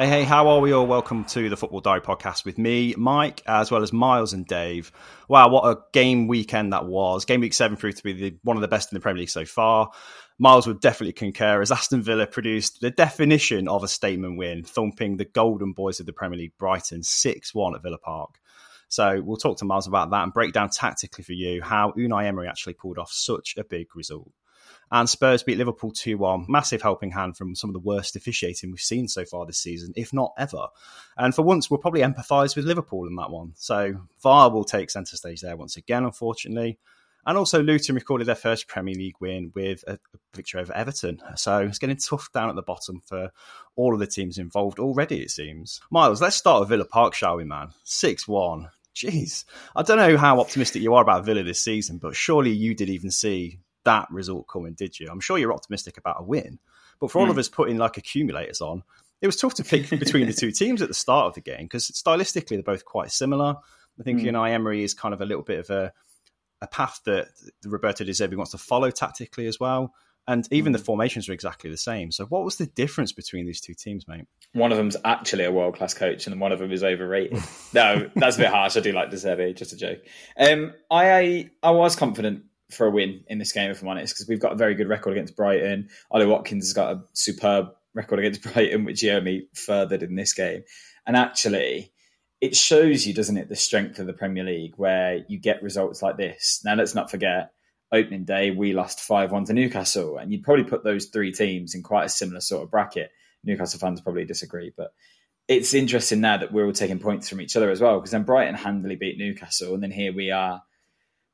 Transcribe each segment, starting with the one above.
Hey, hey, how are we all? Welcome to the Football Diary podcast with me, Mike, as well as Myles and Dave. Wow, what a game weekend that was. Game week seven proved to be the, one of the best in the Premier League so far. Myles would definitely concur as Aston Villa produced the definition of a statement win, thumping the golden boys of the Premier League, Brighton, 6 1 at Villa Park. So we'll talk to Myles about that and break down tactically for you how Unai Emery actually pulled off such a big result. And Spurs beat Liverpool 2 1. Massive helping hand from some of the worst officiating we've seen so far this season, if not ever. And for once, we'll probably empathise with Liverpool in that one. So VAR will take centre stage there once again, unfortunately. And also, Luton recorded their first Premier League win with a victory over Everton. So it's getting tough down at the bottom for all of the teams involved already, it seems. Myles, let's start with Villa Park, shall we, man? 6 1. Jeez. I don't know how optimistic you are about Villa this season, but surely you did even see that result coming, did you? I'm sure you're optimistic about a win, but for all mm. of hmm. us putting like accumulators on, it was tough to pick between the two teams at the start of the game because stylistically they're both quite similar. I think mm. you know Emery is kind of a little bit of a a path that Roberto De Zerbi wants to follow tactically as well. And even mm. the hmm. formations are exactly the same. So, what was the difference between these two teams, mate? One of them's actually a world class coach, and one of them is overrated. no, that's a bit harsh. I do like De Zerbi, just a joke. Um, I I was confident for a win in this game, if I'm honest, because we've got a very good record against Brighton. Ollie Watkins has got a superb record against Brighton, which he only furthered in this game. And actually, it shows you, doesn't it, the strength of the Premier League where you get results like this. Now, let's not forget, opening day, we lost 5 1 to Newcastle, and you'd probably put those three teams in quite a similar sort of bracket. Newcastle fans probably disagree, but it's interesting now that we're all taking points from each other as well, because then Brighton handily beat Newcastle, and then here we are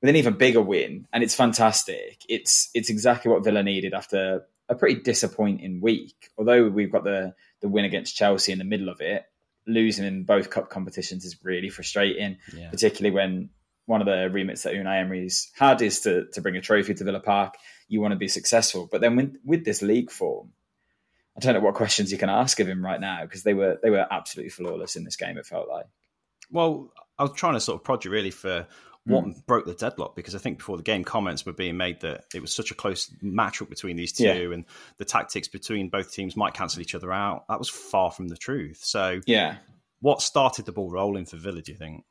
with an even bigger win, and it's fantastic. It's it's exactly what Villa needed after a pretty disappointing week. Although we've got the the win against Chelsea in the middle of it, losing in both cup competitions is really frustrating, yeah. particularly when one of the remits that Unai Emery's had is to to bring a trophy to Villa Park. You want to be successful, but then with, with this league form, I don't know what questions you can ask of him right now because they were they were absolutely flawless in this game. It felt like. Well, I was trying to sort of prod you really for what mm. broke the deadlock because I think before the game comments were being made that it was such a close matchup between these two yeah. and the tactics between both teams might cancel each other out. That was far from the truth. So yeah, what started the ball rolling for Villa? Do you think?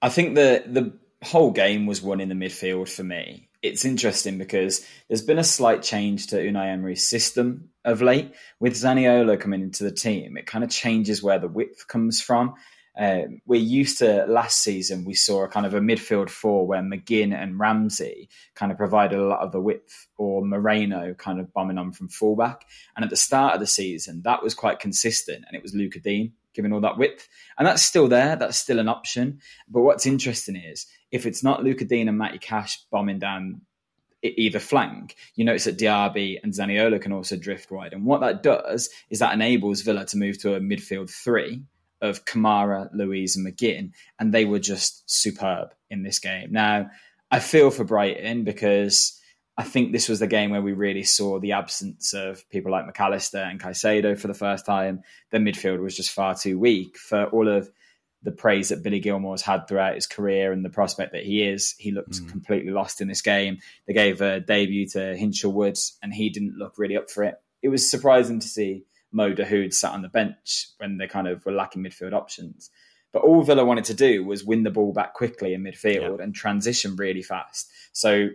I think the the whole game was won in the midfield for me. It's interesting because there's been a slight change to Unai Emery's system of late. With Zaniolo coming into the team, it kind of changes where the width comes from. Um, we're used to last season, we saw a kind of a midfield four where McGinn and Ramsey kind of provided a lot of the width, or Moreno kind of bombing on from fullback. And at the start of the season, that was quite consistent, and it was Luca Digne giving all that width. And that's still there, that's still an option. But what's interesting is if it's not Luca Digne and Matty Cash bombing down either flank, you notice that Diaby and Zaniolo can also drift wide. And what that does is that enables Villa to move to a midfield three of Kamara, Luiz, and McGinn, and they were just superb in this game. Now, I feel for Brighton because I think this was the game where we really saw the absence of people like Mac Allister and Caicedo for the first time. The midfield was just far too weak for all of the praise that Billy Gilmour's had throughout his career and the prospect that he is. He looked mm. completely lost in this game. They gave a debut to Hinshelwood, and he didn't look really up for it. It was surprising to see Mo Dahoud sat on the bench when they kind of were lacking midfield options. But all Villa wanted to do was win the ball back quickly in midfield yeah. and transition really fast. So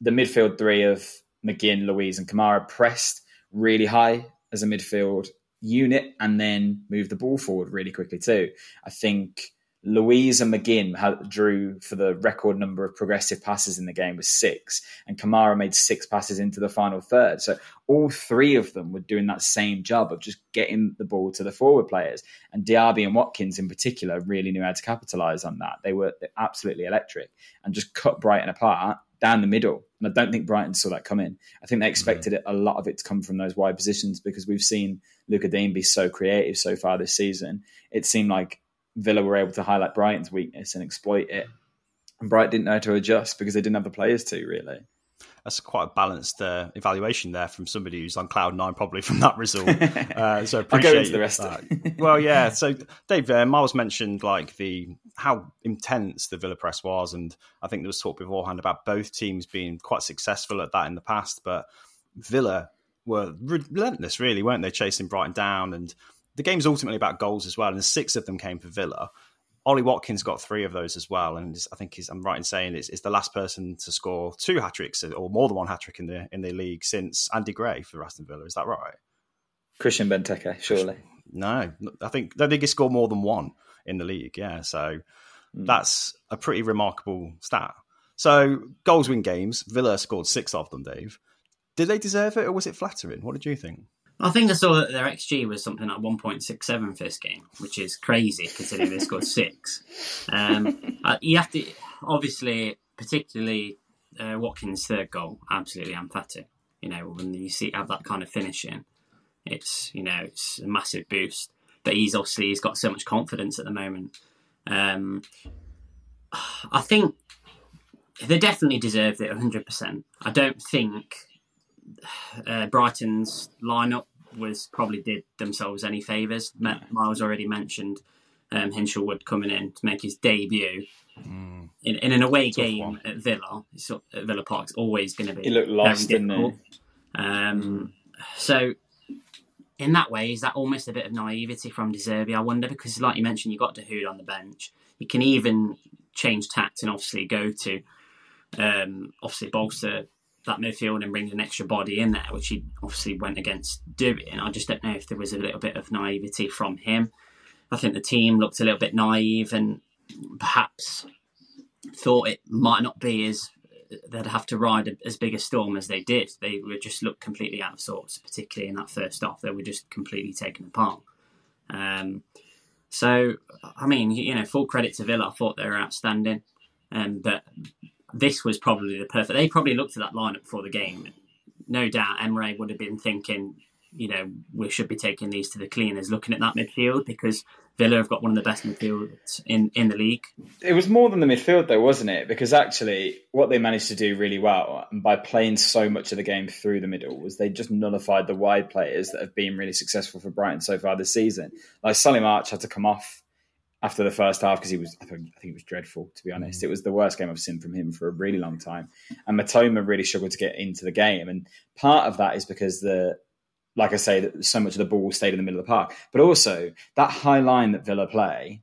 the midfield three of McGinn, Luiz, and Kamara pressed really high as a midfield unit and then moved the ball forward really quickly too. I think And McGinn had, drew for the record number of progressive passes in the game was six, and Kamara made six passes into the final third. So all three of them were doing that same job of just getting the ball to the forward players. And Diaby and Watkins in particular really knew how to capitalise on that. They were absolutely electric and just cut Brighton apart down the middle. And I don't think Brighton saw that coming. I think they expected mm-hmm. it, a lot of it to come from those wide positions because we've seen Luca Digne be so creative so far this season. It seemed like Villa were able to highlight Brighton's weakness and exploit it. And Brighton didn't know how to adjust because they didn't have the players to, really. That's quite a balanced uh, evaluation there from somebody who's on cloud nine, probably from that result. Uh, so appreciate the rest. well, yeah. So Dave, uh, Myles mentioned like the how intense the Villa press was, and I think there was talk beforehand about both teams being quite successful at that in the past. But Villa were relentless, really, weren't they? Chasing Brighton down and the game's ultimately about goals as well, and six of them came for Villa. Ollie Watkins got three of those as well, and I think he's, I'm right in saying it's, it's the last person to score two hat tricks or more than one hat trick in the in the league since Andy Gray for Aston Villa. Is that right? Christian Benteke, surely. No, I think I think he scored more than one in the league. Yeah, so mm. that's a pretty remarkable stat. So goals win games. Villa scored six of them. Dave, did they deserve it, or was it flattering? What did you think? I think I saw that their XG was something like 1.67 first game, which is crazy considering they scored six. Um, you have to, obviously, particularly uh, Watkins' third goal, absolutely emphatic. You know, when you see have that kind of finishing, it's you know it's a massive boost. But he's obviously he's got so much confidence at the moment. Um, I think they definitely deserved it 100%. I don't think uh, Brighton's lineup was probably did themselves any favours. Myles already mentioned um, Hinshelwood coming in to make his debut. Mm. In, in, an away Tough game one. at Villa, at Villa Park's always going to be. He looked lost, didn't he? Um, mm. So, in that way, is that almost a bit of naivety from De Zerbi? I wonder because, like you mentioned, you got De Dahoud on the bench. You can even change tact and obviously go to um, obviously bolster that midfield and bring an extra body in there, which he obviously went against doing. I just don't know if there was a little bit of naivety from him. I think the team looked a little bit naive and perhaps thought it might not be as they'd have to ride as big a storm as they did. They were just look completely out of sorts, particularly in that first off. They were just completely taken apart. Um, so, I mean, you know, full credit to Villa. I thought they were outstanding. Um, but this was probably the perfect. They probably looked at that lineup before the game. No doubt, Emery would have been thinking, you know, we should be taking these to the cleaners. Looking at that midfield because Villa have got one of the best midfields in in the league. It was more than the midfield, though, wasn't it? Because actually, what they managed to do really well, and by playing so much of the game through the middle, was they just nullified the wide players that have been really successful for Brighton so far this season. Like Solly March had to come off after the first half because he was I think, I think it was dreadful to be honest. Mm. It was the worst game I've seen from him for a really long time. And Mitoma really struggled to get into the game, and part of that is because the like I say that so much of the ball stayed in the middle of the park, but also that high line that Villa play.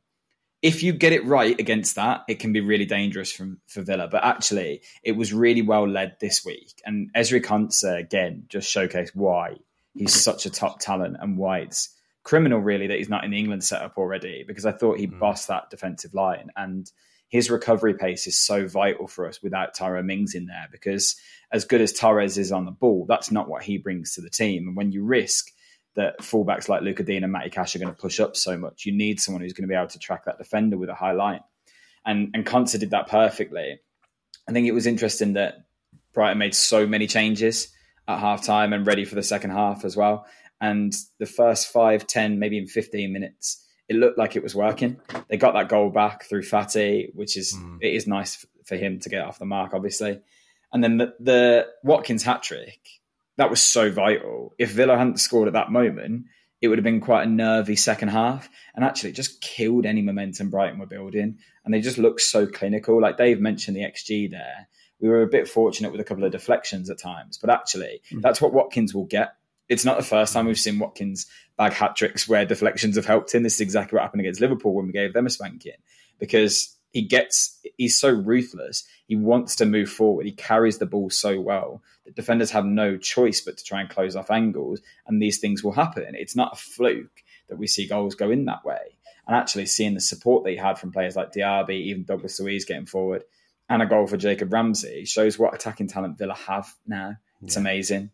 If you get it right against that, it can be really dangerous from for Villa. But actually, it was really well led this week, and Ezri Konsa again just showcased why he's such a top talent and why it's criminal, really, that he's not in the England setup already because I thought he mm. bossed that defensive line. And his recovery pace is so vital for us without Tyrone Mings in there because as good as Torres is on the ball, that's not what he brings to the team. And when you risk that fullbacks like Luca Digne and Matty Cash are going to push up so much, you need someone who's going to be able to track that defender with a high line. And and Konsa did that perfectly. I think it was interesting that Brighton made so many changes at half time and ready for the second half as well. And the first five, 10, maybe even 15 minutes, it looked like it was working. They got that goal back through Fati, which is mm. it is nice for him to get off the mark, obviously. And then the, the Watkins hat trick, that was so vital. If Villa hadn't scored at that moment, it would have been quite a nervy second half and actually it just killed any momentum Brighton were building. And they just looked so clinical. Like Dave mentioned the XG there. We were a bit fortunate with a couple of deflections at times, but actually, mm. that's what Watkins will get it's not the first time we've seen Watkins bag hat tricks where deflections have helped him. This is exactly what happened against Liverpool when we gave them a spanking because he gets he's so ruthless. He wants to move forward. He carries the ball so well that defenders have no choice but to try and close off angles, and these things will happen. It's not a fluke that we see goals go in that way. And actually seeing the support that he had from players like Diaby, even Douglas Luiz getting forward, and a goal for Jacob Ramsey shows what attacking talent Villa have now. It's yeah. amazing.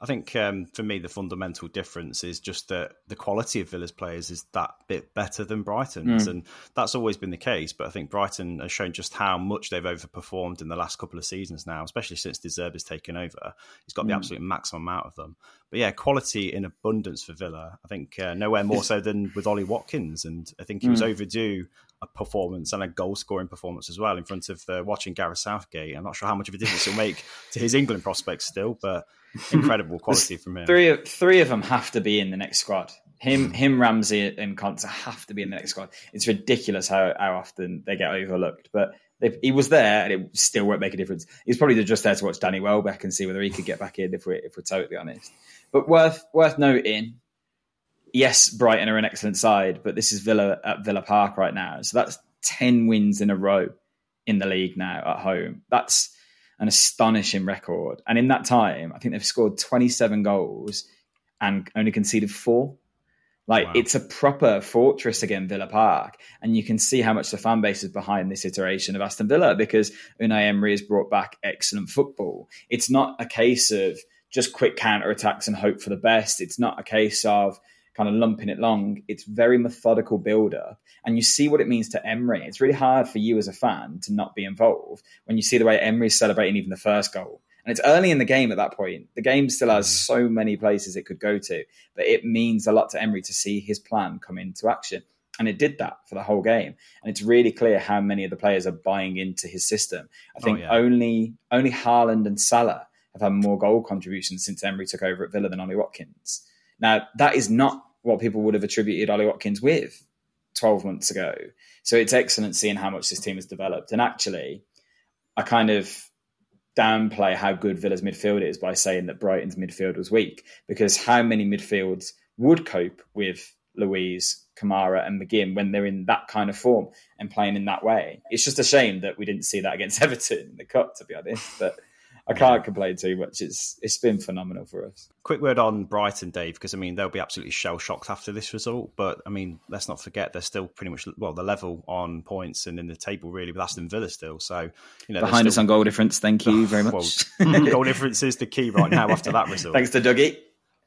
I think um, for me, the fundamental difference is just that the quality of Villa's players is that bit better than Brighton's. Mm. And that's always been the case. But I think Brighton has shown just how much they've overperformed in the last couple of seasons now, especially since De Zerbi has taken over. He's got mm. the absolute maximum amount of them. But yeah, quality in abundance for Villa. I think uh, nowhere more so than with Ollie Watkins. And I think he was mm. overdue a performance and a goal scoring performance as well in front of uh, watching Gareth Southgate. I'm not sure how much of a difference he'll make to his England prospects still, but incredible quality from him. Three of three of them have to be in the next squad. Him, him, Ramsey, and Konsa have to be in the next squad. It's ridiculous how, how often they get overlooked, but he was there, and it still won't make a difference. He's probably just there to watch Danny Welbeck and see whether he could get back in. If we're if we're totally honest, but worth worth noting, yes, Brighton are an excellent side, but this is Villa at Villa Park right now. So that's 10 wins in a row in the league now at home. That's an astonishing record. And in that time, I think they've scored 27 goals and only conceded four. Like wow. it's a proper fortress again, Villa Park, and you can see how much the fan base is behind this iteration of Aston Villa because Unai Emery has brought back excellent football. It's not a case of just quick counter attacks and hope for the best. It's not a case of kind of lumping it long. It's very methodical builder. And you see what it means to Emery. It's really hard for you as a fan to not be involved when you see the way Emery's celebrating even the first goal. And it's early in the game at that point. The game still has mm. so many places it could go to, but it means a lot to Emery to see his plan come into action. And it did that for the whole game. And it's really clear how many of the players are buying into his system. I think oh, yeah. only only Haaland and Salah have had more goal contributions since Emery took over at Villa than Ollie Watkins. Now, that is not what people would have attributed Ollie Watkins with 12 months ago. So it's excellent seeing how much this team has developed. And actually, I kind of downplay how good Villa's midfield is by saying that Brighton's midfield was weak because how many midfields would cope with Luiz, Kamara, and McGinn when they're in that kind of form and playing in that way? It's just a shame that we didn't see that against Everton in the Cup, to be honest. But I can't complain too much. It's it's been phenomenal for us. Quick word on Brighton, Dave, because I mean they'll be absolutely shell shocked after this result. But I mean, let's not forget they're still pretty much well the level on points and in the table really with Aston Villa still. So you know behind still... us on goal difference. Thank you very much. well, goal difference is the key right now after that result. Thanks to Dougie.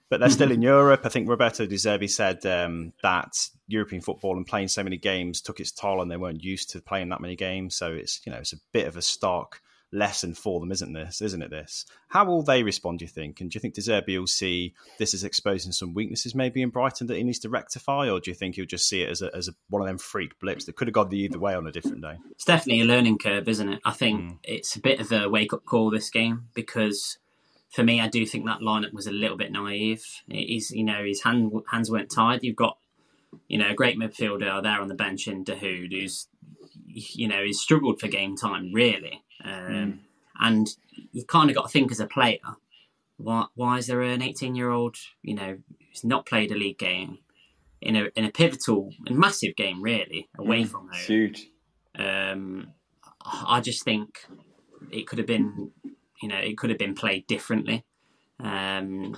But they're still in Europe. I think Roberto De Zerbi said um, that European football and playing so many games took its toll, and they weren't used to playing that many games. So it's you know it's a bit of a stark lesson for them, isn't this? Isn't it? This. How will they respond? Do you think? And do you think De Zerbi will see this as exposing some weaknesses maybe in Brighton that he needs to rectify, or do you think he'll just see it as a, as a, one of them freak blips that could have gone the either way on a different day? It's definitely a learning curve, isn't it? I think mm. it's a bit of a wake up call this game because. For me, I do think that lineup was a little bit naive. He's, you know, his hand, hands weren't tied. You've got, you know, a great midfielder there on the bench in Dahoud, who's, you know, he's struggled for game time really. Um, mm. And you kind of got to think as a player, why, why is there an 18 year old, you know, who's not played a league game in a in a pivotal and massive game, really, away mm. from home? Huge. Um, I just think it could have been, you know, it could have been played differently. Um,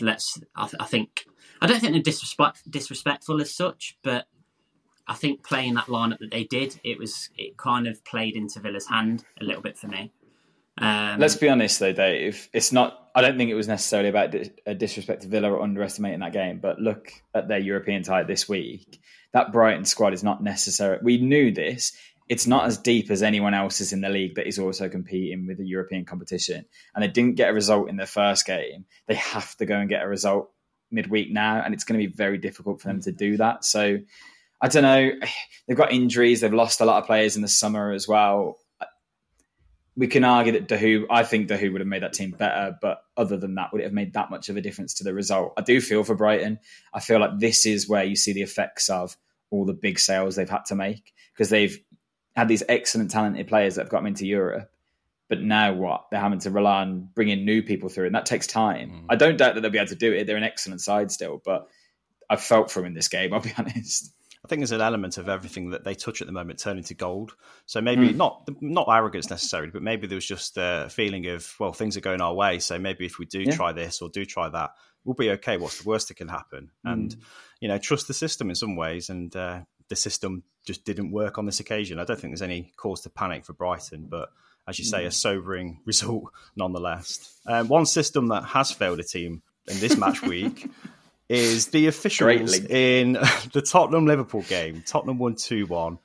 let's, I, th- I, think, I don't think they're disrespect, disrespectful as such, but I think playing that lineup that they did, it was it kind of played into Villa's hand a little bit for me. Um, Let's be honest, though, Dave. It's not. I don't think it was necessarily about a disrespect to Villa or underestimating that game. But look at their European tie this week. That Brighton squad is not necessary. We knew this. It's not as deep as anyone else's in the league that is also competing with the European competition. And they didn't get a result in their first game. They have to go and get a result midweek now, and it's going to be very difficult for them to do that. So I don't know. They've got injuries. They've lost a lot of players in the summer as well. We can argue that Dahoud, I think Dahoud would have made that team better, but other than that, would it have made that much of a difference to the result? I do feel for Brighton. I feel like this is where you see the effects of all the big sales they've had to make because they've had these excellent, talented players that have got them into Europe. But now what? They're having to rely on bringing new people through, and that takes time. Mm. I don't doubt that they'll be able to do it. They're an excellent side still, but I've felt for them in this game, I'll be honest. I think there's an element of everything that they touch at the moment turning to gold. So maybe mm. not not arrogance necessarily, but maybe there was just a feeling of well, things are going our way. So maybe if we do yeah. try this or do try that, we'll be okay. What's the worst that can happen? Mm. And you know, trust the system in some ways. And uh, the system just didn't work on this occasion. I don't think there's any cause to panic for Brighton, but as you say, a mm. sobering result nonetheless. Um, one system that has failed a team in this match week is the officials in the Tottenham Liverpool game. Tottenham won 2 1.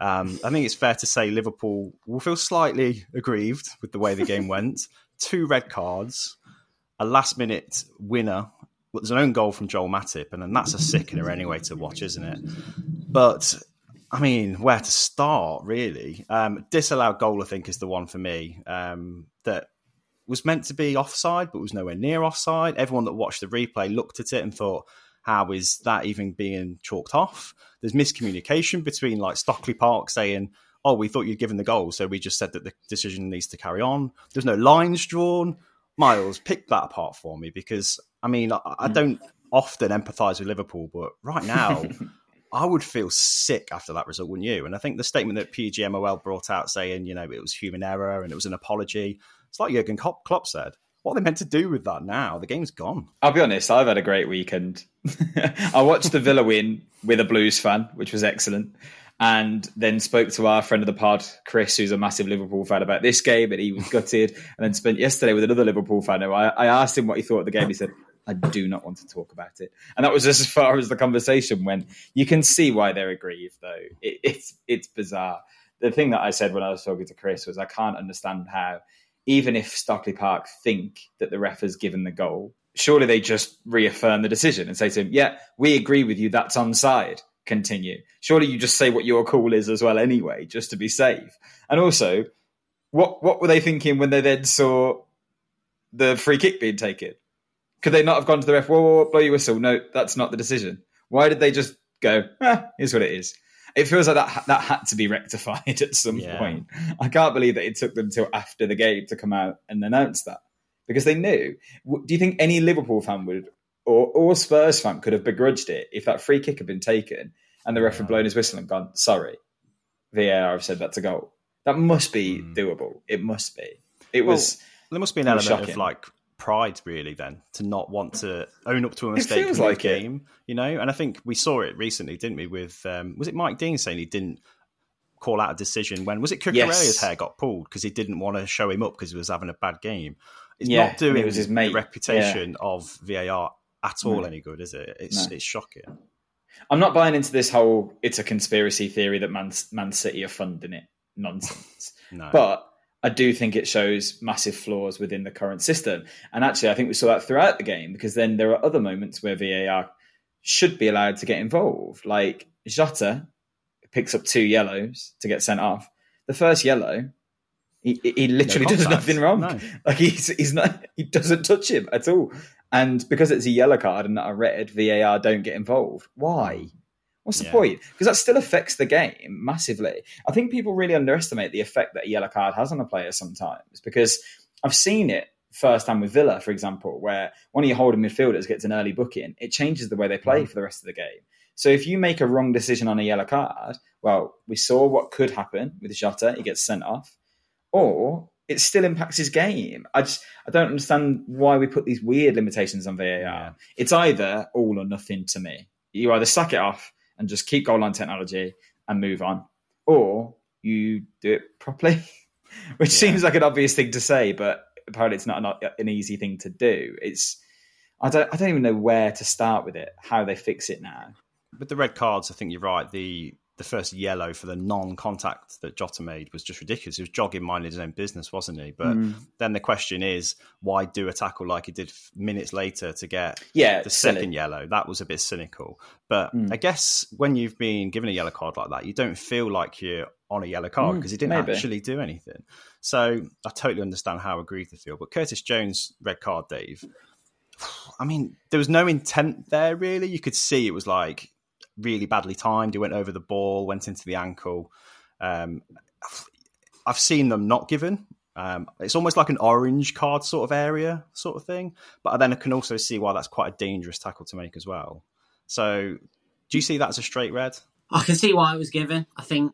Um, I think it's fair to say Liverpool will feel slightly aggrieved with the way the game went. Two red cards, a last minute winner. There's an own goal from Joel Matip, and then that's a sickener anyway to watch, isn't it? But I mean, where to start, really? Um, disallowed goal, I think, is the one for me. Um, that was meant to be offside, but was nowhere near offside. Everyone that watched the replay looked at it and thought, how is that even being chalked off? There's miscommunication between like Stockley Park saying, oh, we thought you'd given the goal, so we just said that the decision needs to carry on. There's no lines drawn. Myles, pick that apart for me because I mean, I, I hmm. don't. often empathise with Liverpool, but right now. I would feel sick after that result, wouldn't you? And I think the statement that PGMOL brought out saying, you know, it was human error and it was an apology, it's like Jurgen Klopp said. What are they meant to do with that now? The game's gone. I'll be honest, I've had a great weekend. I watched the Villa win with a Blues fan, which was excellent and then spoke to our friend of the pod, Chris, who's a massive Liverpool fan, about this game, and he was gutted. and then spent yesterday with another Liverpool fan. I, I asked him what he thought of the game. He said, "I do not want to talk about it," and that was just as far as the conversation went. You can see why they're aggrieved, though. It, it's it's bizarre. The thing that I said when I was talking to Chris was, I can't understand how, even if Stockley Park think that the ref has given the goal, surely they just reaffirm the decision and say to him, "Yeah, we agree with you. That's onside." continue. Surely you just say what your call is as well anyway, just to be safe. And also, what what were they thinking when they then saw the free kick being taken? Could they not have gone to the ref? Whoa, whoa, whoa blow your whistle. No, that's not the decision. Why did they just go? Ah, here's what it is. It feels like that that had to be rectified at some yeah. point. I can't believe that it took them until after the game to come out and announce that because they knew. Do you think any Liverpool fan would or, or Spurs fan could have begrudged it if that free kick had been taken and the ref had blown his whistle and gone, sorry, VAR have said that's a goal. That must be mm. doable. It must be. It well, was. There must be an element shocking. of like pride, really, then, to not want to own up to a mistake in like the game, it. you know. And I think we saw it recently, didn't we? With um, was it Mike Dean saying he didn't call out a decision when was it Cucurella's yes. hair got pulled because he didn't want to show him up because he was having a bad game. It's yeah, not doing it was his mate. the reputation yeah. of VAR at all mm. any good, is it? It's no. it's shocking. I'm not buying into this whole it's a conspiracy theory that Man, Man City are funding it nonsense. no. But I do think it shows massive flaws within the current system. And actually, I think we saw that throughout the game because then there are other moments where VAR should be allowed to get involved. Like Jota picks up two yellows to get sent off. The first yellow, he, he literally no does nothing wrong. No. Like he's he's not he doesn't touch him at all. And because it's a yellow card and not a red, VAR don't get involved. Why? What's the yeah. point? Because that still affects the game massively. I think people really underestimate the effect that a yellow card has on a player sometimes because I've seen it firsthand with Villa, for example, where one of your holding midfielders gets an early booking, it changes the way they play mm. for the rest of the game. So if you make a wrong decision on a yellow card, well, we saw what could happen with Jota, he gets sent off. Or it still impacts his game. I just I don't understand why we put these weird limitations on VAR. Yeah. It's either all or nothing to me. You either suck it off and just keep goal line technology and move on, or you do it properly, which yeah. seems like an obvious thing to say, but apparently it's not an, an easy thing to do. It's I don't I don't even know where to start with it, how they fix it now. With the red cards, I think you're right. The the first yellow for the non-contact that Jota made was just ridiculous. He was jogging, minding his own business, wasn't he? But mm. then the question is, why do a tackle like he did minutes later to get yeah, the second yellow? That was a bit cynical. But mm. I guess when you've been given a yellow card like that, you don't feel like you're on a yellow card because mm, he didn't maybe. actually do anything. So I totally understand how aggrieved they feel. But Curtis Jones red card, Dave. I mean, there was no intent there really. You could see it was like really badly timed. He went over the ball, went into the ankle. Um, I've seen them not given. Um, it's almost like an orange card sort of area, sort of thing. But then I can also see why that's quite a dangerous tackle to make as well. So, do you see that as a straight red? I can see why it was given. I think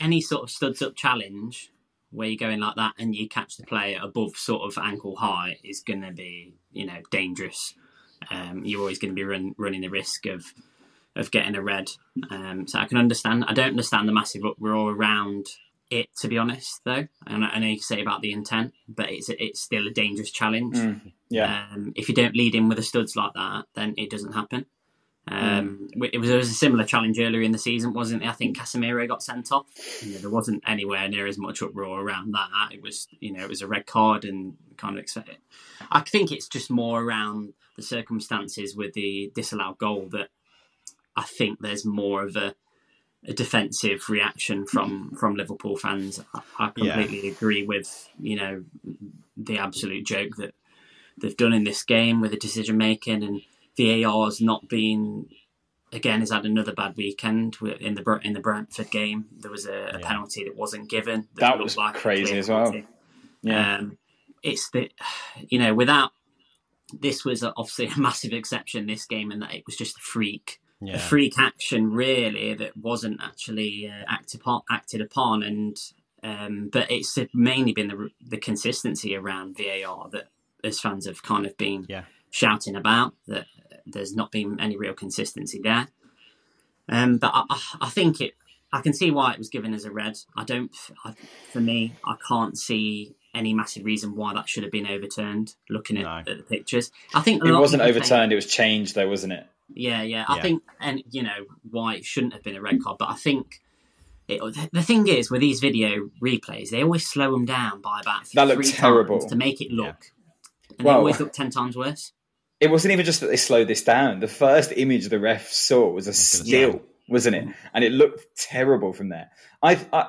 any sort of studs up challenge where you're going like that and you catch the player above sort of ankle high is going to be, you know, dangerous. Um, you're always going to be run, running the risk of of getting a red. Um, so I can understand. I don't understand the massive uproar around it, to be honest, though. And I know you can say about the intent, but it's it's still a dangerous challenge. Mm, yeah. Um, if you don't lead in with the studs like that, then it doesn't happen. Um, mm. it, was, it was a similar challenge earlier in the season, wasn't it? I think Casemiro got sent off. You know, there wasn't anywhere near as much uproar around that. It was, you know, it was a red card and kind of expect it. I think it's just more around the circumstances with the disallowed goal that I think there's more of a, a defensive reaction from from Liverpool fans. I, I completely yeah. agree with you know the absolute joke that they've done in this game with the decision making and VAR's not been again has had another bad weekend in the in the Brentford game. There was a, a penalty that wasn't given. That, that was like crazy as well. Yeah, um, it's the you know without this was obviously a massive exception this game, and that it was just a freak, Yeah. a freak action really that wasn't actually uh, acted upon, acted upon, and um, but it's mainly been the the consistency around VAR that as fans have kind of been Yeah. shouting about that there's not been any real consistency there. Um, but I, I- I think it. I can see why it was given as a red. I don't. I, for me, I can't see any massive reason why that should have been overturned. Looking at, No. at the pictures, I think It wasn't people think- overturned; it was changed, though, wasn't it? Yeah, yeah. I Yeah. think, and you know, why it shouldn't have been a red card. But I think it, the thing is with these video replays, they always slow them down by about That looked three terrible. times to make it look, and Well- they always look ten times worse. It wasn't even just that they slowed this down. The first image the ref saw was a gonna still, say. wasn't it? And it looked terrible from there. I, I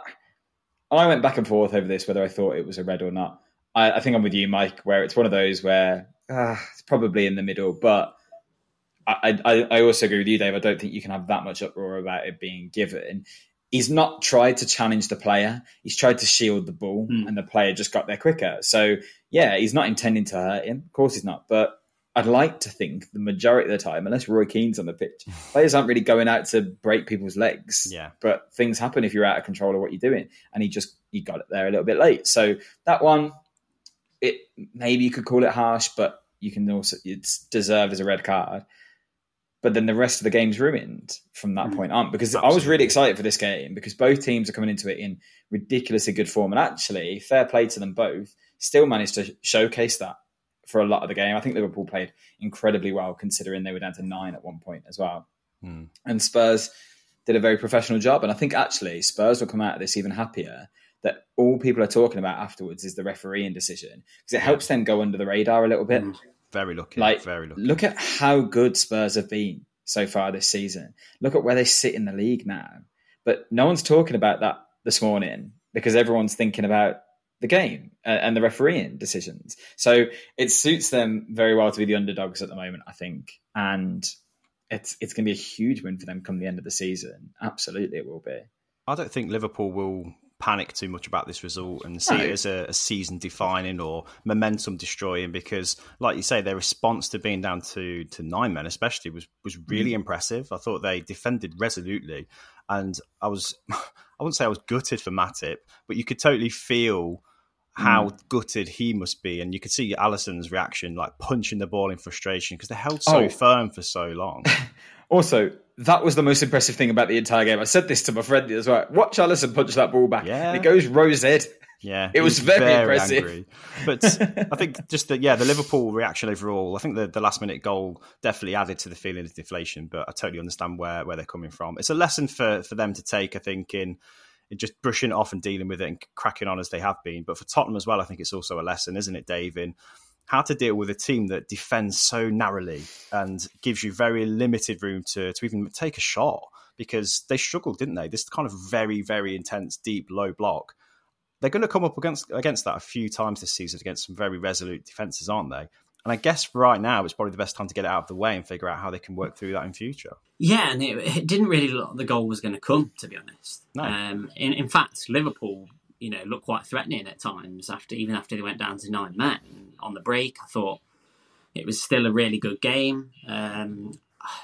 I went back and forth over this whether I thought it was a red or not. I, I think I'm with you, Mike, where it's one of those where uh, it's probably in the middle, but. I, I, I also agree with you, Dave. I don't think you can have that much uproar about it being given. He's not tried to challenge the player. He's tried to shield the ball, Hmm. and the player just got there quicker. So, yeah, he's not intending to hurt him. Of course, he's not. But I'd like to think the majority of the time, unless Roy Keane's on the pitch, players aren't really going out to break people's legs. Yeah. But things happen if you're out of control of what you're doing, and he just he got it there a little bit late. So that one, it maybe you could call it harsh, but you can also it's deserved as a red card. But then the rest of the game's ruined from that Mm. point on because I was really excited for this game because both teams are coming into it in ridiculously good form, and actually, fair play to them both, still managed to showcase that for a lot of the game. I think Liverpool played incredibly well considering they were down to nine at one point as well. Hmm. And Spurs did a very professional job. And I think actually Spurs will come out of this even happier that all people are talking about afterwards is the refereeing decision because it helps them go under the radar a little bit. Mm. Very lucky. Like, very lucky. Look at how good Spurs have been so far this season. Look at where they sit in the league now. But no one's talking about that this morning because everyone's thinking about the game uh, and the refereeing decisions. So it suits them very well to be the underdogs at the moment, I think. And it's it's going to be a huge win for them come the end of the season. Absolutely, it will be. I don't think Liverpool will panic too much about this result and see No. it as a, a season defining or momentum destroying because, like you say, their response to being down to, to nine men, especially, was, was really Mm. impressive. I thought they defended resolutely. And I was, I wouldn't say I was gutted for Matip, but you could totally feel how Mm. gutted he must be. And you could see Alisson's reaction, like punching the ball in frustration because they held so Oh. firm for so long. Also, that was the most impressive thing about the entire game. I said this to my friend as well. Watch Alisson punch that ball back. Yeah. And it goes rose head. Yeah, It was very impressive. angry. But I think just the yeah, the Liverpool reaction overall. I think the, the last minute goal definitely added to the feeling of deflation. But I totally understand where, where they're coming from. It's a lesson for, for them to take. I think in, in just brushing it off and dealing with it and cracking on as they have been. But for Tottenham as well, I think it's also a lesson, isn't it, Dave? In how to deal with a team that defends so narrowly and gives you very limited room to to even take a shot because they struggled, didn't they? This kind of very very intense, deep, low block they're going to come up against against that a few times this season against some very resolute defenses, aren't they? And I guess right now it's probably the best time to get it out of the way and figure out how they can work through that in future. Yeah, and it, it didn't really look the goal was going to come, to be honest. No. Um, in, in fact, Liverpool, you know, looked quite threatening at times after even after they went down to nine men on the break. I thought it was still a really good game. Um,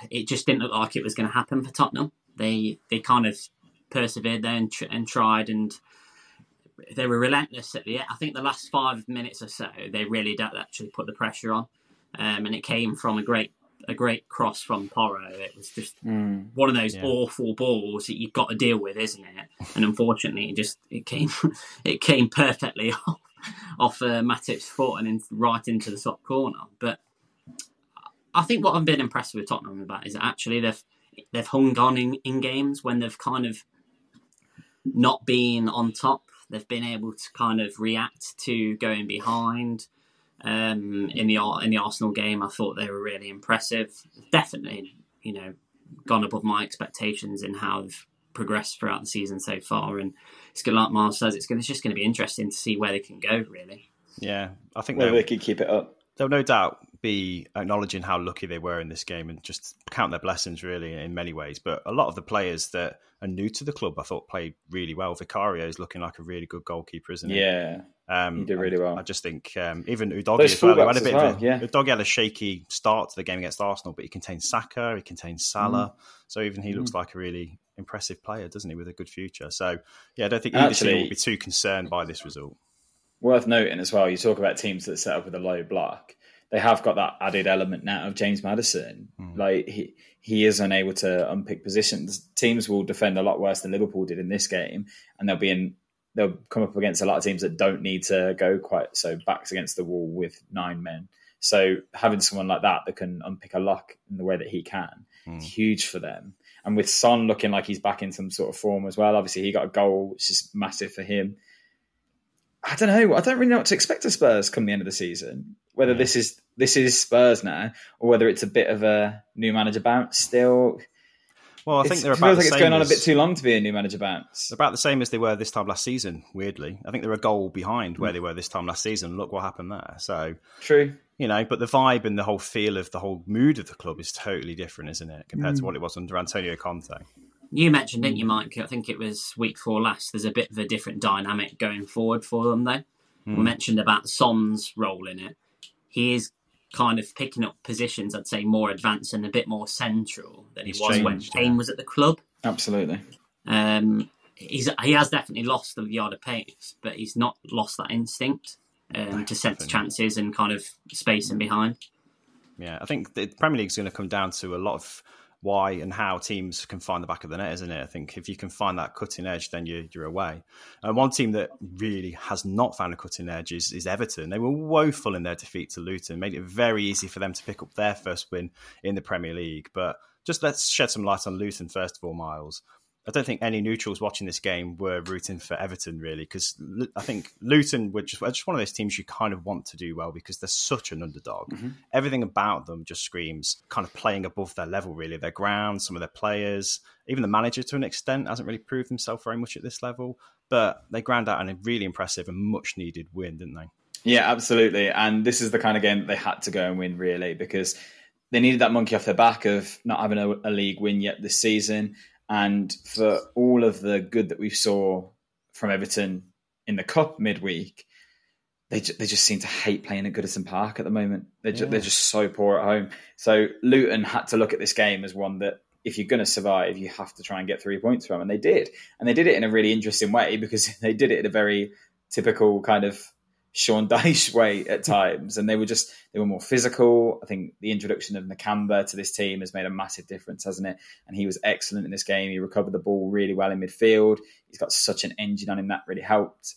it just didn't look like it was going to happen for Tottenham. They they kind of persevered there and, tr- and tried and they were relentless at the end. I think the last five minutes or so, they really did actually put the pressure on, um, and it came from a great a great cross from Porro. It was just Mm. one of those Yeah. awful balls that you've got to deal with, isn't it? And unfortunately, it just it came it came perfectly off off uh, Matip's foot and in, right into the top corner. But I think what I've been impressed with Tottenham about is that actually they've they've hung on in, in games when they've kind of not been on top. They've been able to kind of react to going behind. Um, in the in the Arsenal game, I thought they were really impressive. Definitely, you know, gone above my expectations in how they've progressed throughout the season so far. And it's going like Myles says, it's, gonna, it's just going to be interesting to see where they can go. Really, Yeah, I think Whether they'll, they could keep it up. they'll no doubt be acknowledging how lucky they were in this game and just count their blessings really in many ways. But a lot of the players that are new to the club, I thought played really well. Vicario is looking like a really good goalkeeper, isn't he? Yeah. Um, he did really well. I, just think um, even Udogie as well. Had a bit well, of a, yeah. Udogie had a shaky start to the game against Arsenal, but he contains Saka, he contains Salah, mm. so even he looks mm. like a really impressive player, doesn't he, with a good future? So yeah, I don't think either team will be too concerned by this result. Worth noting as well, you talk about teams that set up with a low block. They have got that added element now of James Maddison. Mm. Like he he is unable to unpick positions. Teams will defend a lot worse than Liverpool did in this game, and they'll be in they'll come up against a lot of teams that don't need to go quite so backs against the wall with nine men. So having someone like that that can unpick a lock in the way that he can mm. is huge for them. And with Son looking like he's back in some sort of form as well, obviously he got a goal, which is massive for him. I don't know. I don't really know what to expect of Spurs come the end of the season. Whether this is this is Spurs now, or whether it's a bit of a new manager bounce still. Well, I think they're about feels like it's going on a bit too long to be a new manager bounce. About the same as they were this time last season. Weirdly, I think they're a goal behind where mm. they were this time last season. Look what happened there. So true. You know, but the vibe and the whole feel of the whole mood of the club is totally different, isn't it, compared mm. to what it was under Antonio Conte? You mentioned, didn't you, Mike? I think it was week four last. There's a bit of a different dynamic going forward for them, though. Mm. We mentioned about Son's role in it. He is kind of picking up positions, I'd say, more advanced and a bit more central than he was changed, when Kane yeah. was at the club. Absolutely. Um, he's he has definitely lost the yard of pace, but he's not lost that instinct um, to sense chances and kind of space in behind. Yeah, I think the Premier League is going to come down to a lot of why and how teams can find the back of the net, isn't it? I think if you can find that cutting edge, then you're, you're away. And one team that really has not found a cutting edge is, is Everton. They were woeful in their defeat to Luton, made it very easy for them to pick up their first win in the Premier League. But just let's shed some light on Luton first of all, Myles. I don't think any neutrals watching this game were rooting for Everton really, because I think Luton were just, just one of those teams you kind of want to do well because they're such an underdog. Mm-hmm. Everything about them just screams kind of playing above their level. Really, their ground, some of their players, even the manager to an extent hasn't really proved himself very much at this level. But they ground out a really impressive and much needed win, didn't they? Yeah, absolutely. And this is the kind of game that they had to go and win really because they needed that monkey off their back of not having a, a league win yet this season and for all of the good that we saw from Everton in the cup midweek, they they just seem to hate playing at Goodison Park at the moment. They're just, yeah. they're just so poor at home. So Luton had to look at this game as one that if you're going to survive, you have to try and get three points from, and they did. And they did it in a really interesting way because they did it in a very typical kind of Sean Dyche way at times, and they were just they were more physical. I think the introduction of Nakamba to this team has made a massive difference, hasn't it? And he was excellent in this game. He recovered the ball really well in midfield. He's got such an engine on him that really helped.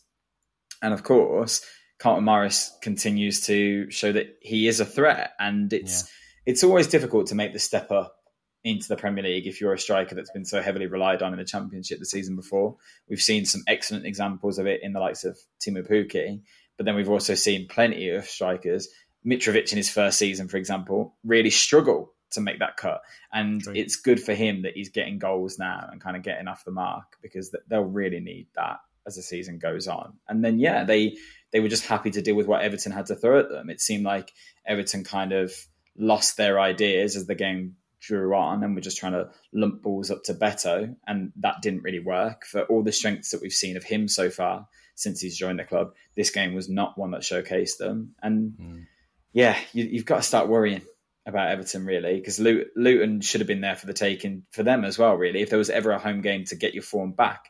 And of course, Carlton Morris continues to show that he is a threat, and it's yeah. it's always difficult to make the step up into the Premier League if you're a striker that's been so heavily relied on in the Championship the season before. We've seen some excellent examples of it in the likes of Teemu Pukki but then we've also seen plenty of strikers, Mitrovic in his first season, for example, really struggle to make that cut. And right. it's good for him that he's getting goals now and kind of getting off the mark because they'll really need that as the season goes on. And then, yeah, they they were just happy to deal with what Everton had to throw at them. It seemed like Everton kind of lost their ideas as the game drew on and were just trying to lump balls up to Beto. And that didn't really work for all the strengths that we've seen of him so far since he's joined the club. This game was not one that showcased them. And mm. yeah, you, have got to start worrying about Everton really because Luton should have been there for the taking for them as well. Really, if there was ever a home game to get your form back,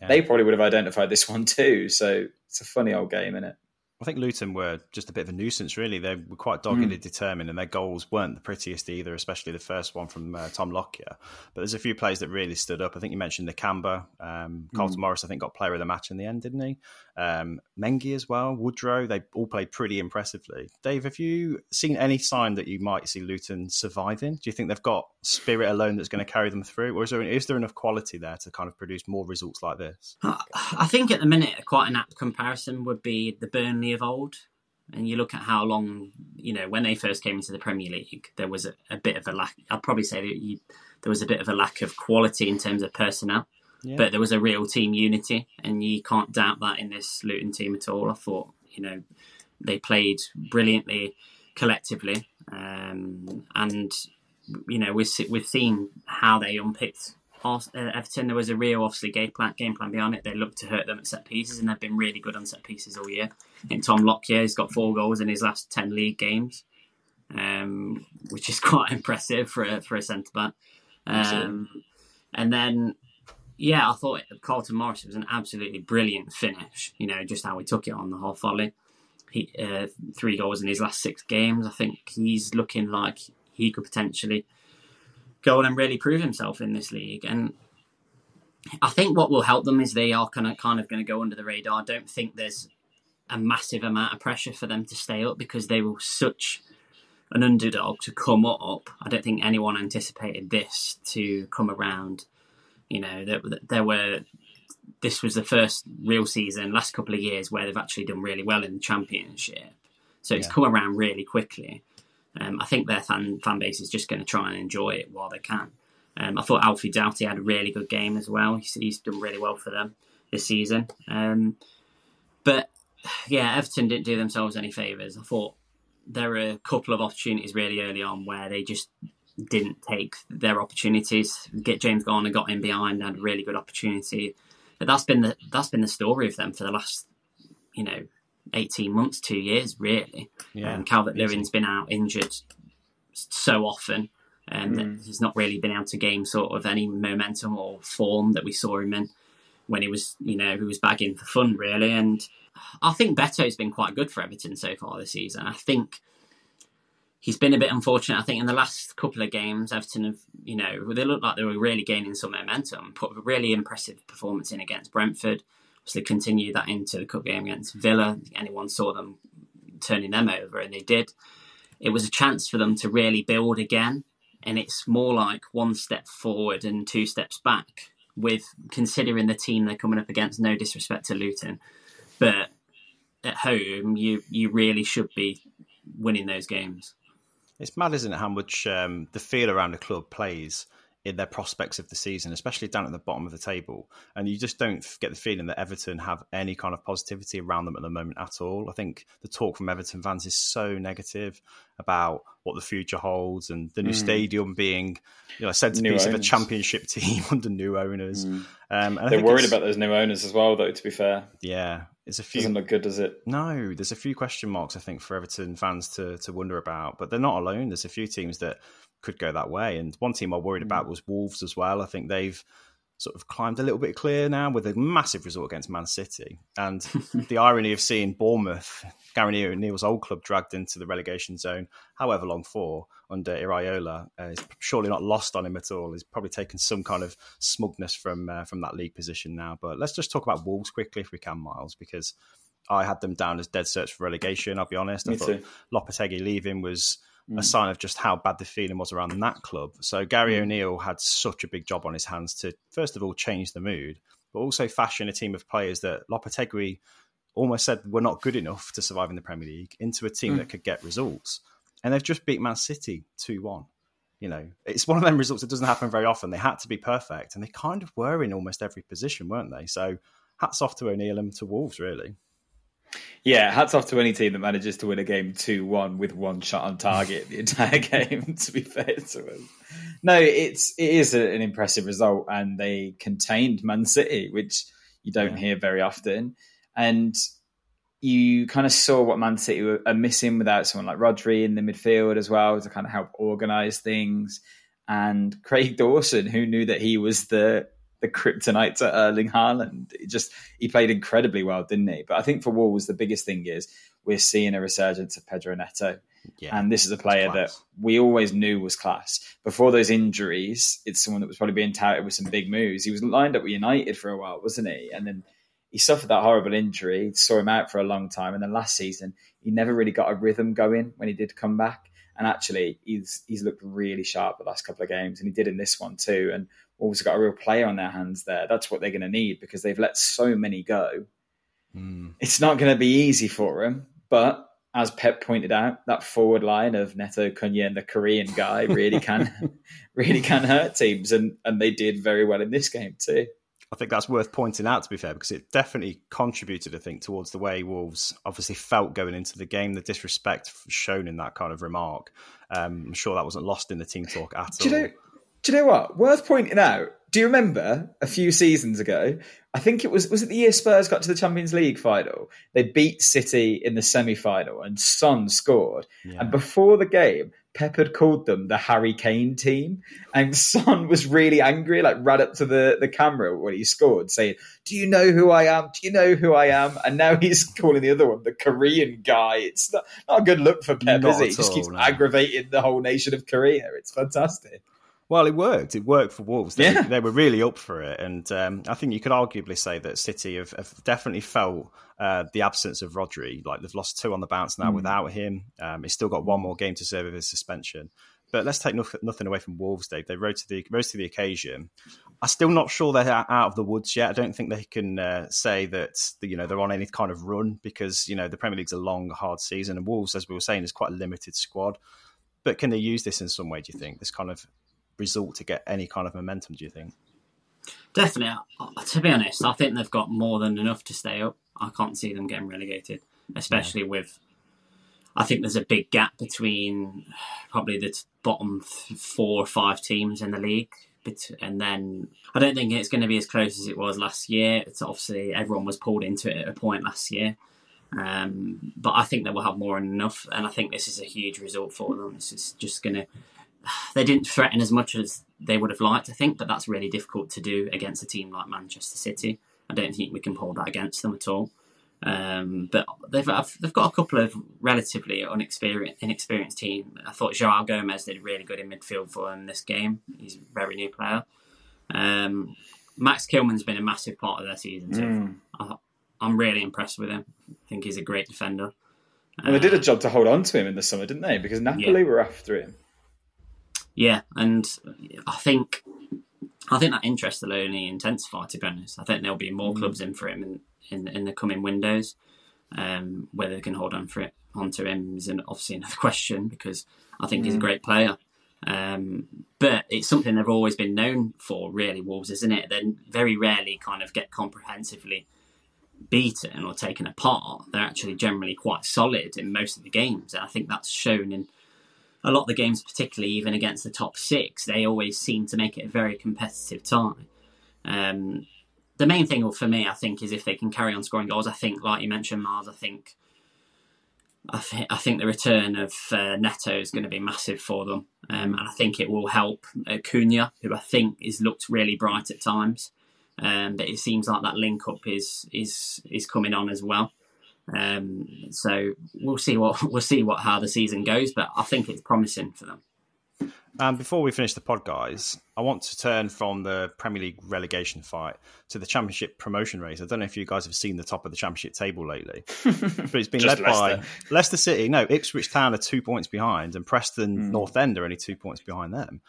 yeah. they probably would have identified this one too. So it's a funny old game, isn't it? I think Luton were just a bit of a nuisance, really. They were quite doggedly mm. determined, and their goals weren't the prettiest either, especially the first one from uh, Tom Lockyer. But there's a few players that really stood up. I think you mentioned Nakamba. Um, Carlton mm. Morris, I think, got player of the match in the end, didn't he? Um, Mengi as well, Woodrow. They all played pretty impressively. Dave, have you seen any sign that you might see Luton surviving? Do you think they've got spirit alone that's going to carry them through, or is there is there enough quality there to kind of produce more results like this? I think at the minute, quite an apt comparison would be the Burnley of old. And you look at how long, you know, when they first came into the Premier League, there was a, a bit of a lack. I'd probably say that you, there was a bit of a lack of quality in terms of personnel, yeah. but there was a real team unity, and you can't doubt that in this Luton team at all. I thought, you know, they played brilliantly collectively. um, and you know we've we've seen how they unpicked Everton. There was a real obviously game plan game plan behind it. They looked to hurt them at set pieces, and they've been really good on set pieces all year. And Tom Lockyer has got four goals in his last ten league games, um, which is quite impressive for a, for a centre back. Um, and then yeah, I thought Carlton Morris was an absolutely brilliant finish. You know, just how he took it on the half volley. He, uh, three goals in his last six games. I think he's looking like he could potentially go on and really prove himself in this league. And I think what will help them is they are kind of kind of going to go under the radar. I don't think there's a massive amount of pressure for them to stay up because they were such an underdog to come up. I don't think anyone anticipated this to come around you know, there, there were this was the first real season last couple of years where they've actually done really well in the championship. So it's yeah. come around really quickly. Um, I think their fan fan base is just going to try and enjoy it while they can. Um, I thought Alfie Doughty had a really good game as well. He's, he's done really well for them this season. Um, but yeah, Everton didn't do themselves any favours. I thought there were a couple of opportunities really early on where they just didn't take their opportunities. Get James Garner got in behind, had a really good opportunity. But that's been the that's been the story of them for the last, you know, eighteen months, two years, really. Yeah, um, Calvert Lewin's been out injured so often, and mm. he's not really been able to gain sort of any momentum or form that we saw him in when he was, you know, he was bagging for fun, really. And I think Beto's been quite good for Everton so far this season. I think he's been a bit unfortunate. I think in the last couple of games, Everton have, you know, they looked like they were really gaining some momentum. Put a really impressive performance in against Brentford. Obviously, continue that into the cup game against Villa. Anyone saw them turning them over, and they did. It was a chance for them to really build again, and it's more like one step forward and two steps back. With considering the team they're coming up against, no disrespect to Luton, but at home, you you really should be winning those games. It's mad, isn't it, how much um, the feel around the club plays in their prospects of the season, especially down at the bottom of the table. And you just don't get the feeling that Everton have any kind of positivity around them at the moment at all. I think the talk from Everton fans is so negative about what the future holds and the new mm. stadium being, you know, a centerpiece of a championship team under new owners. Mm. Um, They're worried about those new owners as well, though. To be fair, yeah, it's a few. Doesn't look good, does it? No, there's a few question marks I think for Everton fans to to wonder about, but they're not alone. There's a few teams that could go that way, and one team I worried mm. about was Wolves as well. I think they've sort of climbed a little bit clear now with a massive result against Man City. And the irony of seeing Bournemouth, Gary O'Neil's old club, dragged into the relegation zone, however long for, under Iraola, uh, is surely not lost on him at all. He's probably taken some kind of smugness from uh, from that league position now. But let's just talk about Wolves quickly, if we can, Myles, because I had them down as dead search for relegation. I'll be honest. Me I thought too. Lopetegui leaving was mm. a sign of just how bad the feeling was around that club. So Gary mm. O'Neil had such a big job on his hands to first of all change the mood, but also fashion a team of players that Lopetegui almost said were not good enough to survive in the Premier League into a team mm. that could get results. And they've just beat Man City 2 1. You know, it's one of them results that doesn't happen very often. They had to be perfect, and they kind of were in almost every position, weren't they? So hats off to O'Neil and to Wolves, really. Yeah, hats off to any team that manages to win a game 2 1 with one shot on target the entire game, to be fair to them. No, it's, it is a, an impressive result, and they contained Man City, which you don't yeah. hear very often. And you kind of saw what Man City were, are missing without someone like Rodri in the midfield as well to kind of help organise things. And Craig Dawson, who knew that he was the the kryptonite to Erling Haaland. It just he played incredibly well, didn't he? But I think for Wolves, the biggest thing is we're seeing a resurgence of Pedro Neto. Yeah, and this is a player that we always knew was class. Before those injuries, it's someone that was probably being touted with some big moves. He was lined up with United for a while, wasn't he? And then he suffered that horrible injury, saw him out for a long time. And then last season, he never really got a rhythm going when he did come back. And actually, he's he's looked really sharp the last couple of games, and he did in this one too. And Wolves got a real player on their hands there. That's what they're going to need because they've let so many go. Mm. It's not going to be easy for them, but as Pep pointed out, that forward line of Neto, Cunha, and the Korean guy really can really can hurt teams, and and they did very well in this game too. I think that's worth pointing out, to be fair, because it definitely contributed, I think, towards the way Wolves obviously felt going into the game, the disrespect shown in that kind of remark. Um, I'm sure that wasn't lost in the team talk at do all. You know, do you know what? Worth pointing out. Do you remember a few seasons ago? I think it was was it the year Spurs got to the Champions League final. They beat City in the semi final, and Son scored. Yeah. And before the game, Pep had called them the Harry Kane team, and Son was really angry, like ran up to the, the camera when he scored, saying, "Do you know who I am? Do you know who I am?" And now he's calling the other one the Korean guy. It's not, not a good look for Pep, Not is it? He just all, keeps no. aggravating the whole nation of Korea. It's fantastic. Well, it worked. It worked for Wolves. They, Yeah. they were really up for it, and um, I think you could arguably say that City have, have definitely felt uh, the absence of Rodri. Like they've lost two on the bounce now without him. Um, he's still got one more game to serve with his suspension. But let's take nothing, nothing away from Wolves, Dave. They rose to the rose to the occasion. I'm still not sure they're out of the woods yet. I don't think they can uh, say that you know they're on any kind of run because you know the Premier League's a long, hard season, and Wolves, as we were saying, is quite a limited squad. But can they use this in some way? Do you think this kind of result to get any kind of momentum? Do you think? Definitely. To be honest, I think they've got more than enough to stay up. I can't see them getting relegated, especially with. I think there's a big gap between probably the bottom four or five teams in the league. And then I don't think it's going to be as close as it was last year. It's obviously everyone was pulled into it at a point last year. Um, but I think they will have more than enough. And I think this is a huge result for them. This is just going to they didn't threaten as much as they would have liked, I think, but that's really difficult to do against a team like Manchester City. I don't think we can hold that against them at all. Um, but they've they've got a couple of relatively unexperienced inexperienced team. I thought Joao Gomes did really good in midfield for them this game. He's a very new player. Um, Max Kilman's been a massive part of their season too. I, I'm really impressed with him. I think he's a great defender. And they did a Uh, job to hold on to him in the summer, didn't they? Because Napoli were after him. Yeah, and I think I think that interest will only intensify. To be honest, I think there'll be more clubs in for him in, in in the coming windows. Um, whether they can hold on for it onto him is an, obviously another question because I think he's a great player. Um, but it's something they've always been known for, really. Wolves, isn't it? They very rarely kind of get comprehensively beaten or taken apart. They're actually generally quite solid in most of the games, and I think that's shown in a lot of the games, particularly even against the top six, they always seem to make it a very competitive tie. Um, the main thing for me, I think, is if they can carry on scoring goals. I think, like you mentioned, Mars, I think, I, th- I think the return of uh, Neto is going to be massive for them, um, and I think it will help uh, Cunha, who I think is looked really bright at times. Um, but it seems like that link up is is is coming on as well. Um, so we'll see what we'll see what how the season goes, but I think it's promising for them. Um, before we finish the pod, guys, I want to turn from the Premier League relegation fight to the Championship promotion race. I don't know if you guys have seen the top of the Championship table lately, but it's been Just led by Leicester. Leicester City. No, Ipswich Town are two points behind, and Preston Hmm. North End are only two points behind them.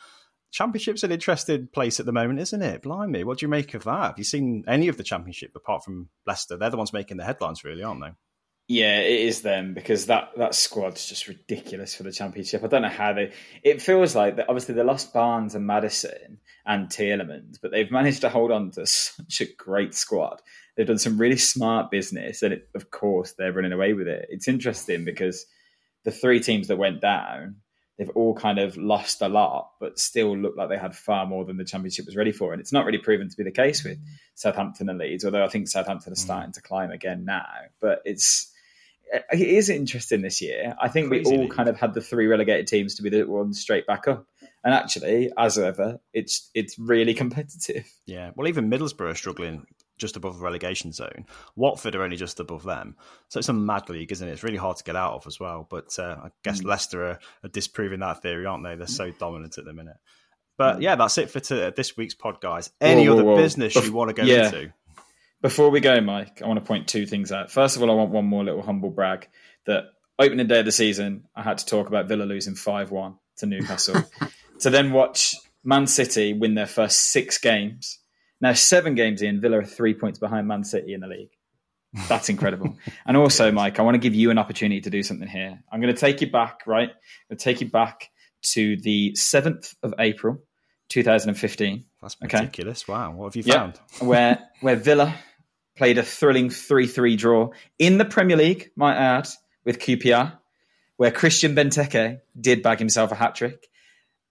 Championship's an interesting place at the moment, isn't it? Blimey, what do you make of that? Have you seen any of the Championship apart from Leicester? They're the ones making the headlines, really, aren't they? Yeah, it is them because that that squad's just ridiculous for the championship. I don't know how they. It feels like that. Obviously, they lost Barnes and Maddison and Tielemans, but they've managed to hold on to such a great squad. They've done some really smart business, and it, of course, they're running away with it. It's interesting because the three teams that went down, they've all kind of lost a lot, but still look like they had far more than the championship was ready for. And it's not really proven to be the case with Southampton and Leeds, although I think Southampton are hmm. starting to climb again now. But it's it is interesting this year. I think Crazy we all league. kind of had the three relegated teams to be the ones straight back up. And actually, as ever, it's it's really competitive. Yeah. Well, even Middlesbrough are struggling just above the relegation zone. Watford are only just above them. So it's a mad league, isn't it? It's really hard to get out of as well. But uh, I guess Hmm. Leicester are, are disproving that theory, aren't they? They're so dominant at the minute. But yeah, that's it for to, this week's pod, guys. Any. Whoa, whoa, other whoa. business you want to go yeah. into? Before we go, Mike, I want to point two things out. First of all, I want one more little humble brag that opening day of the season, I had to talk about Villa losing 5 1 to Newcastle. to then watch Man City win their first six games. Now, seven games in, Villa are three points behind Man City in the league. That's incredible. and also, Mike, I want to give you an opportunity to do something here. I'm going to take you back, right? I'm going to take you back to the 7th of April, 2015. That's Okay. ridiculous. Wow. What have you found? where where Villa played a thrilling 3-3 draw in the Premier League, might I add, with QPR, where Christian Benteke did bag himself a hat-trick.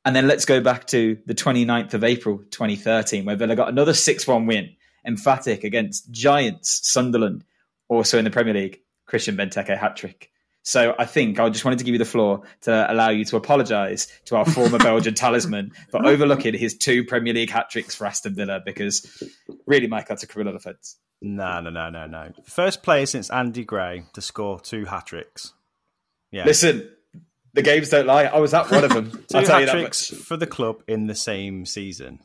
And then let's go back to the 29th of April 2013, where Villa got another 6-1 win, emphatic against Giants, Sunderland, also in the Premier League, Christian Benteke hat-trick. So I think I just wanted to give you the floor to allow you to apologise to our former Belgian talisman for overlooking his two Premier League hat tricks for Aston Villa because really, Mike, that's a criminal offence. No, no, no, no, no. First player since Andy Gray to score two hat tricks. Yeah. Listen, the games don't lie. I was at one of them. two I'll tell you hat that tricks for the club in the same season.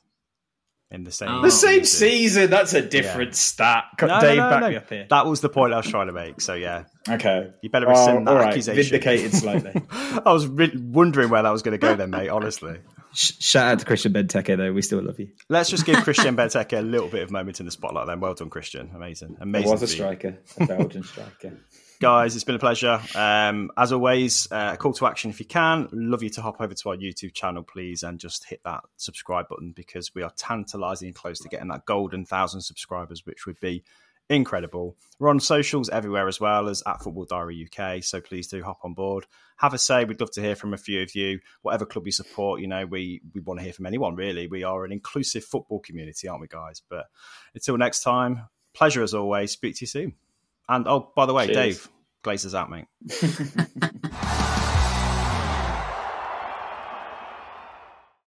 In the same Oh. The same season. That's a different Yeah. stat. No, no, Dave, no, back no. me up here. That was the point I was trying to make. So yeah, Okay. you better Oh, rescind that all right. accusation. Vindicated slightly. I was re- wondering where that was going to go then, mate. Honestly. Sh- Shout out to Christian Benteke, though. We still love you. Let's just give Christian Benteke a little bit of moment in the spotlight then. Well done, Christian. Amazing. There Amazing. was a striker, a Belgian striker. Guys, it's been a pleasure. Um, as always, uh, call to action if you can. Love you to hop over to our YouTube channel, please, and just hit that subscribe button because we are tantalizing close to getting that golden thousand subscribers, which would be incredible. We're on socials everywhere as well as at Football Diary UK, so please do hop on board. Have a say. We'd love to hear from a few of you. Whatever club you support, you know, we we want to hear from anyone. Really, we are an inclusive football community, aren't we, guys? But until next time, pleasure as always. Speak to you soon. And oh, by the way, Cheers. Dave, Glazers out, mate.